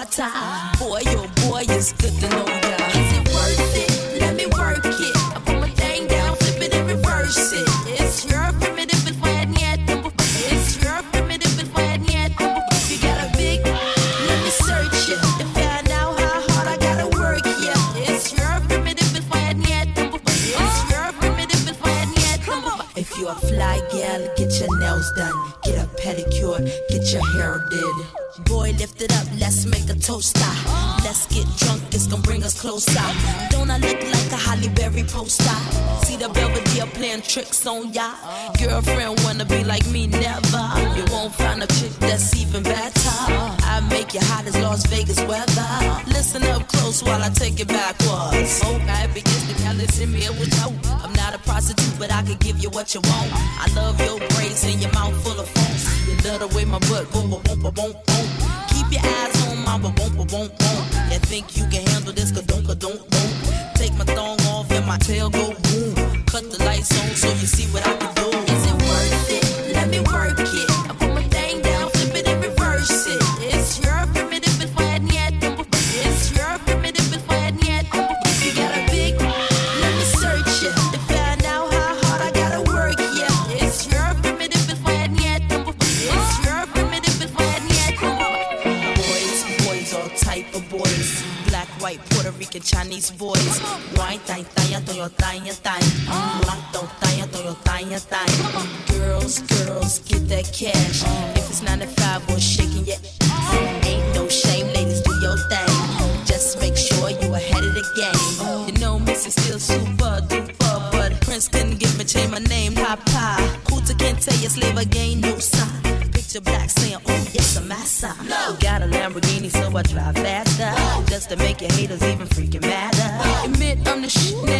Boy, oh boy, it's good to know ya. Is it worth it? Let me work it. I put my thing down, flip it and reverse it. It's your primitive and wet yet. It's your primitive and wet yet. If you got a big, let me search it. If I know how hard I gotta work, yeah. It's your primitive and wet yet. It's your primitive and wet yet. If you a fly gal, get your nails done. Get a pedicure, get your hair did. Boy, lift it up toaster. Let's get drunk, it's gonna bring us closer. Don't I look like a Halle Berry poster? See the Belvedere playing tricks on ya. Girlfriend wanna be like me, never. You won't find a chick that's even better. I make you hot as Las Vegas weather. Listen up close while I take it backwards. Oh, I begins to callous in me with you. I'm not a prostitute, but I can give you what you want. I love your braids and your mouth full of phones. You love the way my butt go, boom, boom, boom. Shh.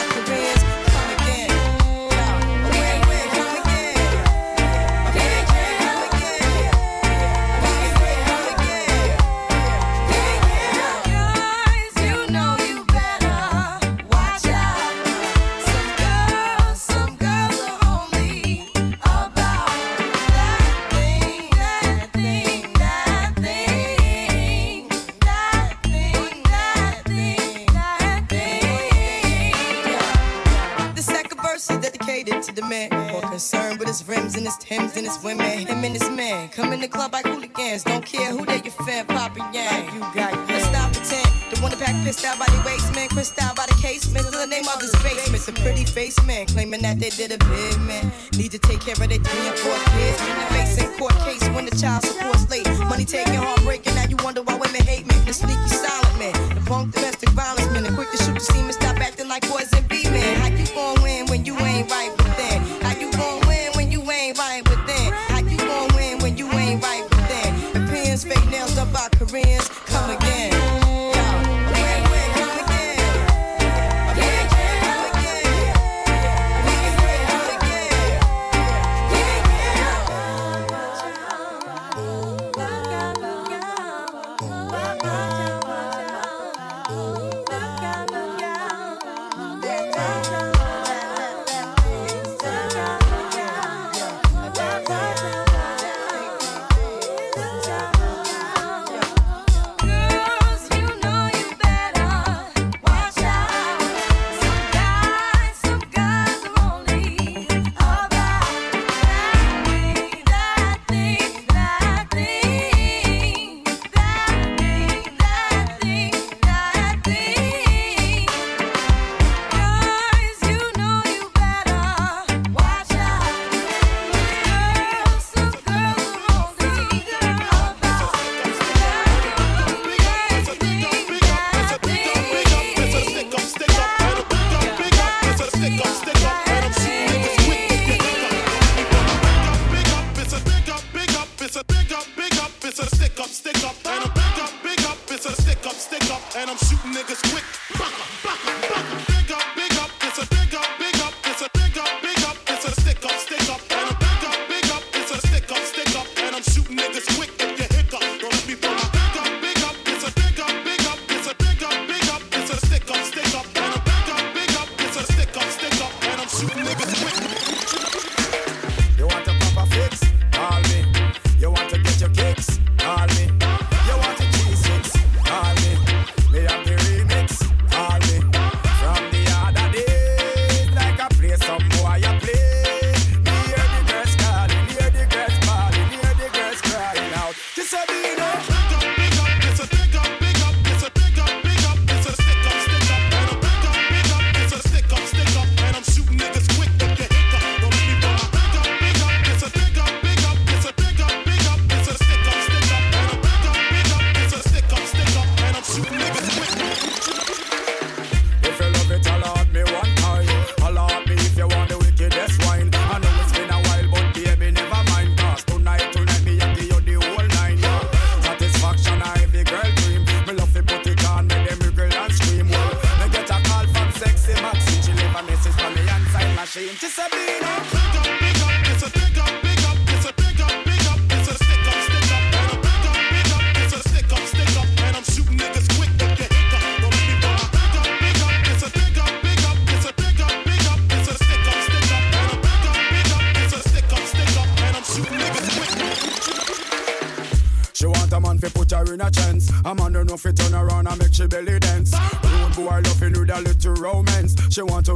Timbs and it's women. Him and his man. Come in the club like hooligans. Don't care who they your fan, Papa Yang. Like you got yeah. Let's stop pretend. The one that pack pissed out by the waist, man. Crissed out by the casement. To the name of his basement. The pretty face man. Claiming that they did a bid, man. Need to take care of their three and four kids. Facing court case when the child support's late. Money taking, heartbreaking. Now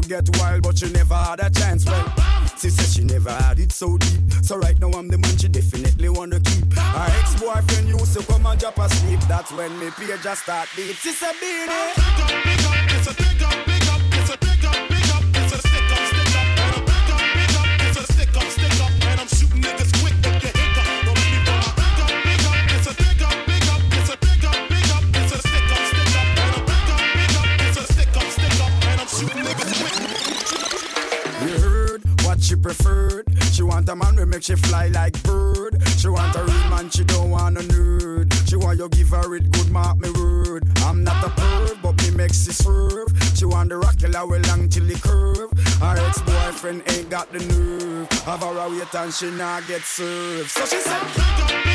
to get wild, but she never had a chance. Well, she says she never had it so deep. So right now I'm the man she definitely wanna keep. Her ex-boyfriend used to come and drop asleep. That's when me page just start beat. She said, Beenie. make she fly like bird. She want a real man, she don't want a nerd. She want you give her it good, mark me word. I'm not a perv, but me makes it swerve. She want the rock killer well long till the curve. Her ex-boyfriend ain't got the nerve. Have her a wait and she not get served. So she said,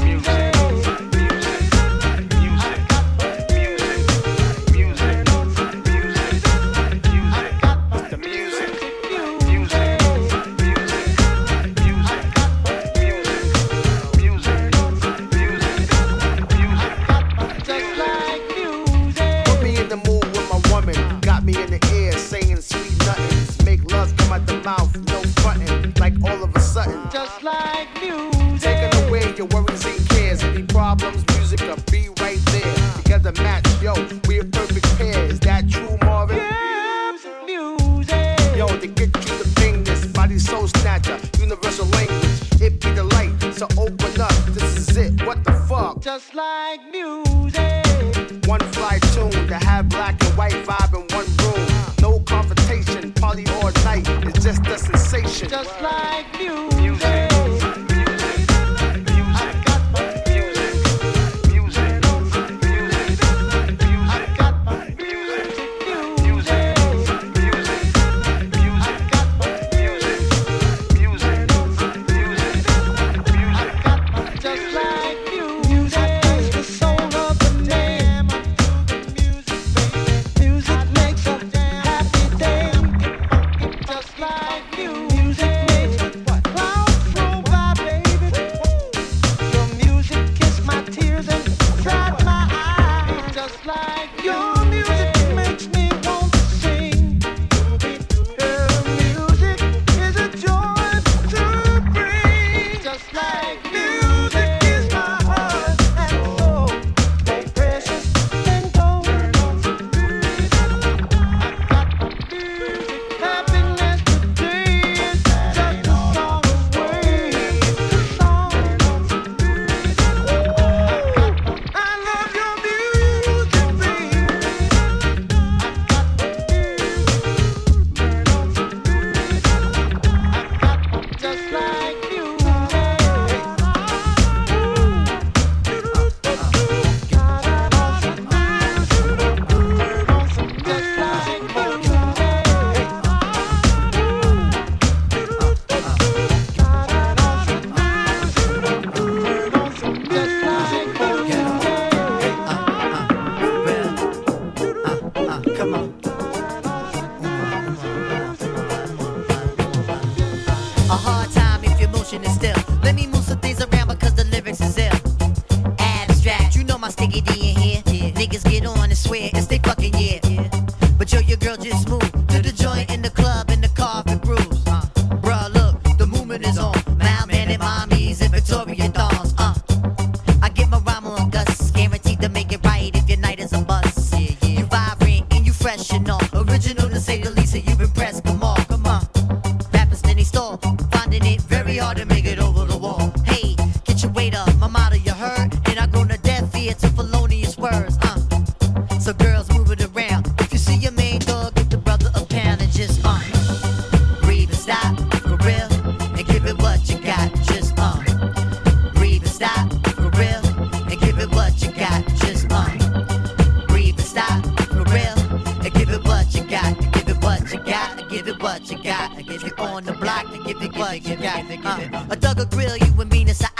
on the block to give it what you got. Uh, a thug grill you would mean it's that's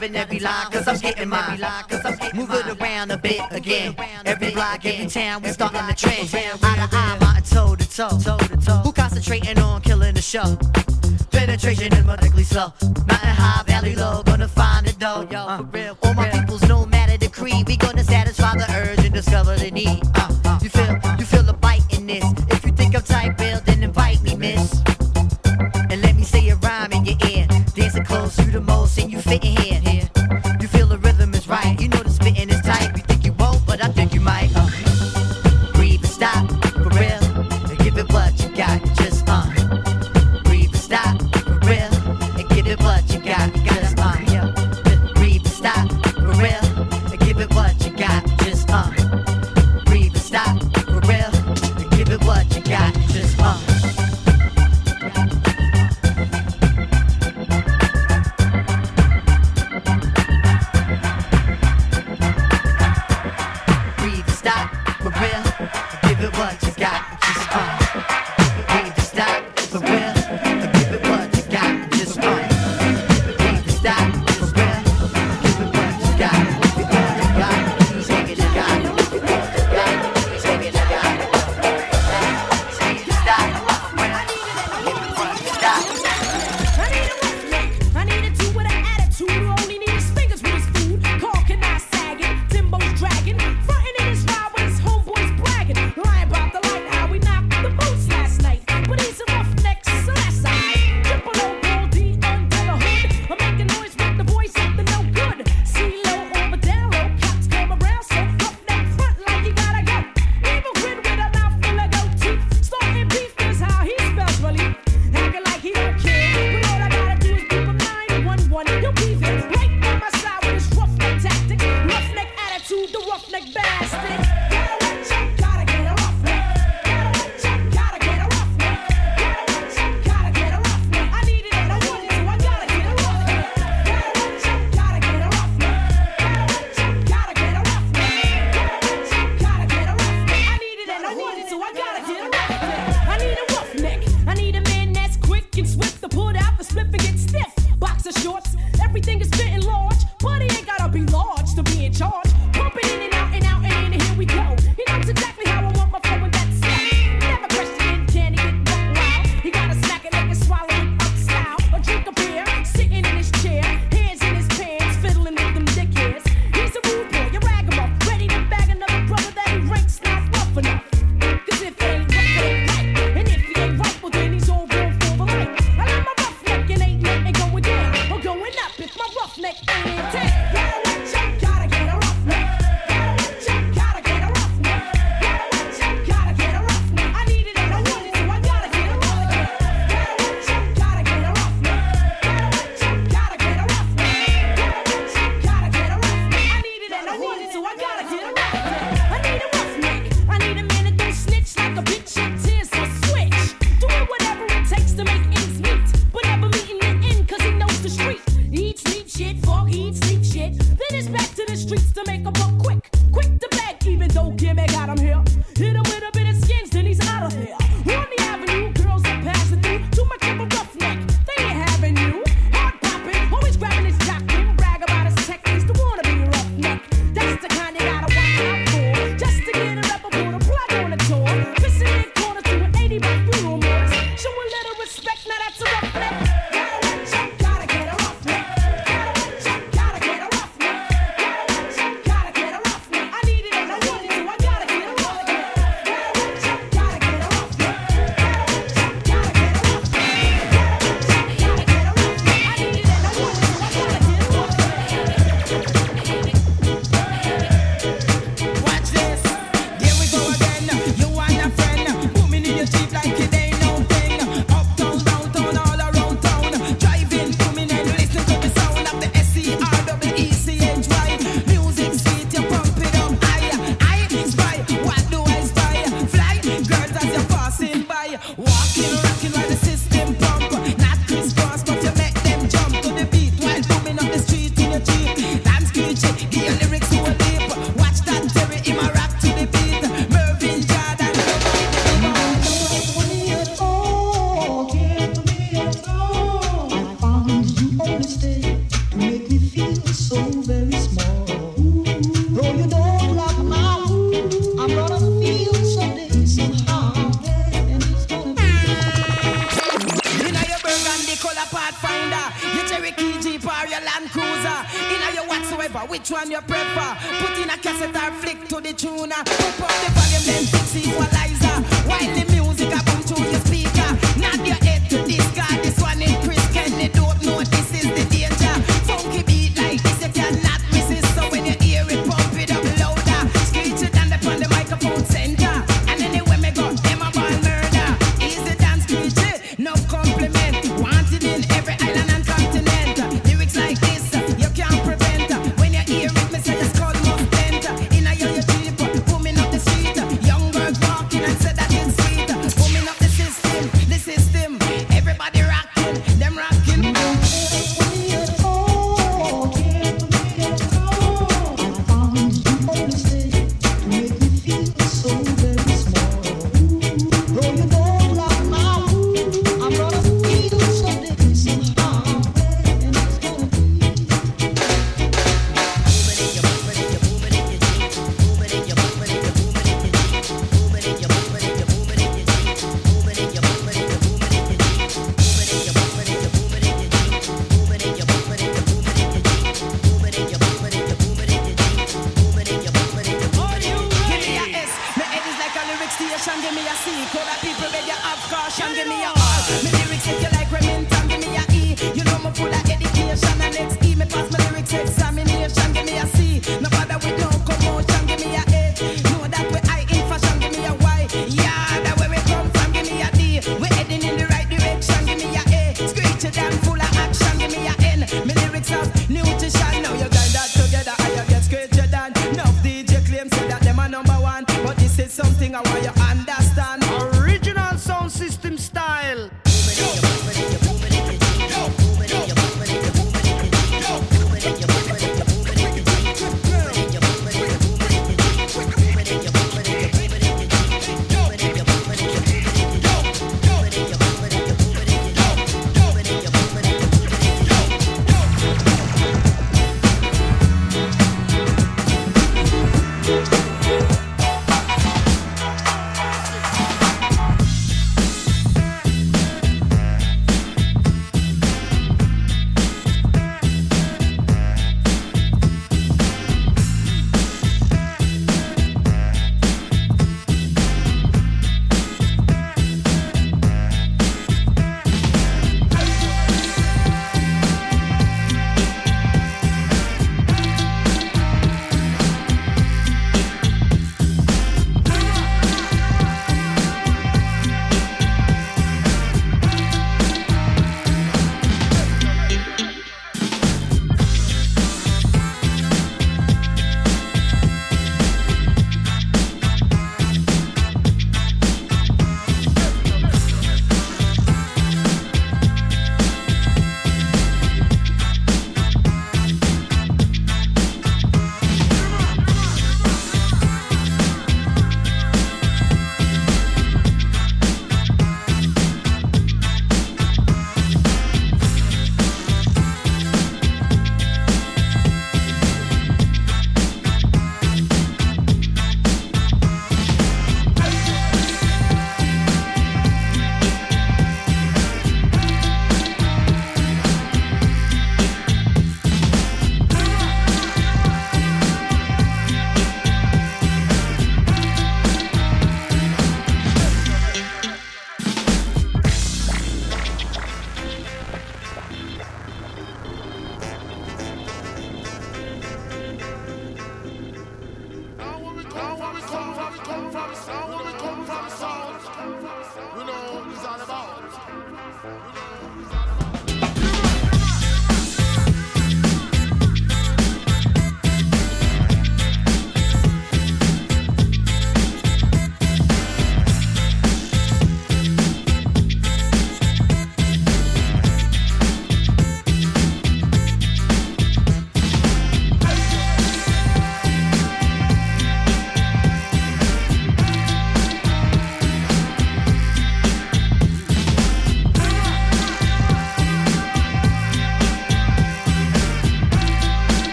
grabbing every line, cause I'm hitting mine. Move around a bit again. Every block, every town, we starting the trend. Eye to eye, mountain toe to toe. Who concentrating on killing the show? Penetration is methodically slow. Mountain high, valley low, gonna find it though. Yo, uh, real. All my peoples, no matter the creed, we gonna satisfy the urge and discover the need.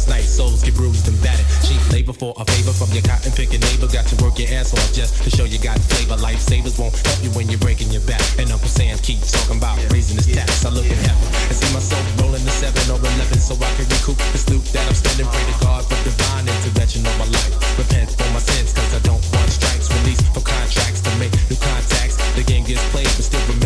last night. Souls get bruised and battered. Cheap labor for a favor from your cotton picking neighbor. Got to work your ass off just to show you got flavor. Lifesavers won't help you when you're breaking your back. And Uncle Sam keeps talking about raising his tax. I look at heaven and see myself rolling the seven or eleven so I can recoup the stoop that I'm spending. Pray to God for divine intervention on my life. Repent for my sins, cause I don't want strikes. Release from contracts to make new contacts. The game gets played, but still remains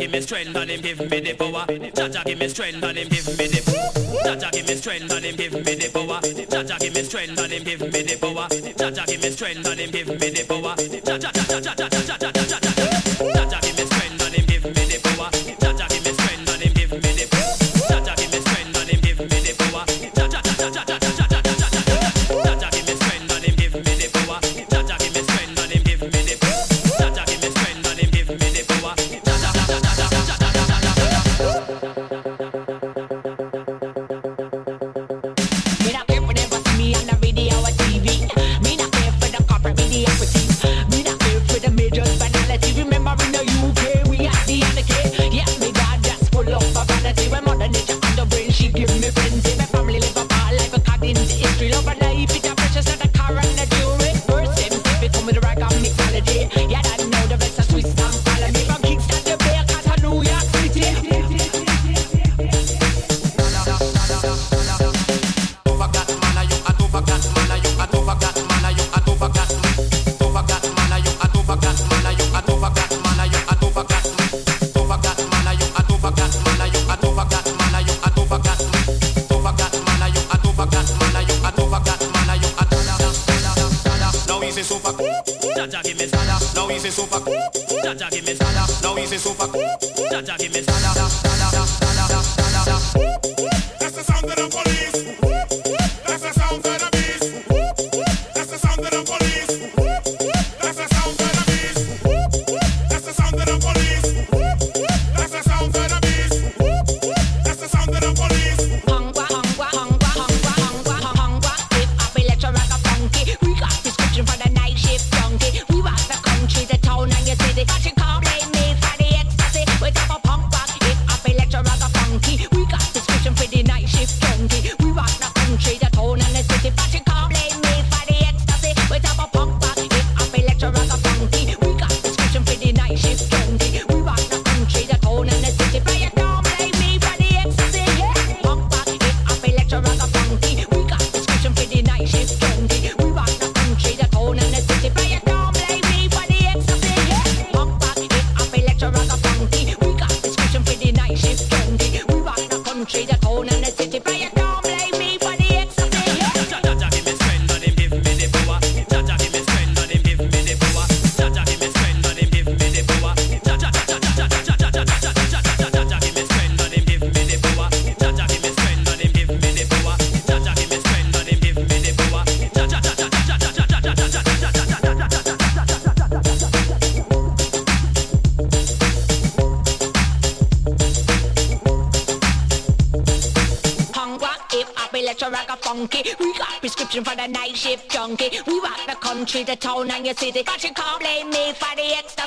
give me strength and him give me the power. Jaja give me strength and him give me the Jaja give me strength and him give me the power. Jaja give me strength and him give me the power. Jaja give me strength and him give me trade come to the town and you see the But you can't blame me for the extra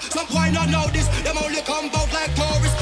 Some why not know this? Them only come out like tourists.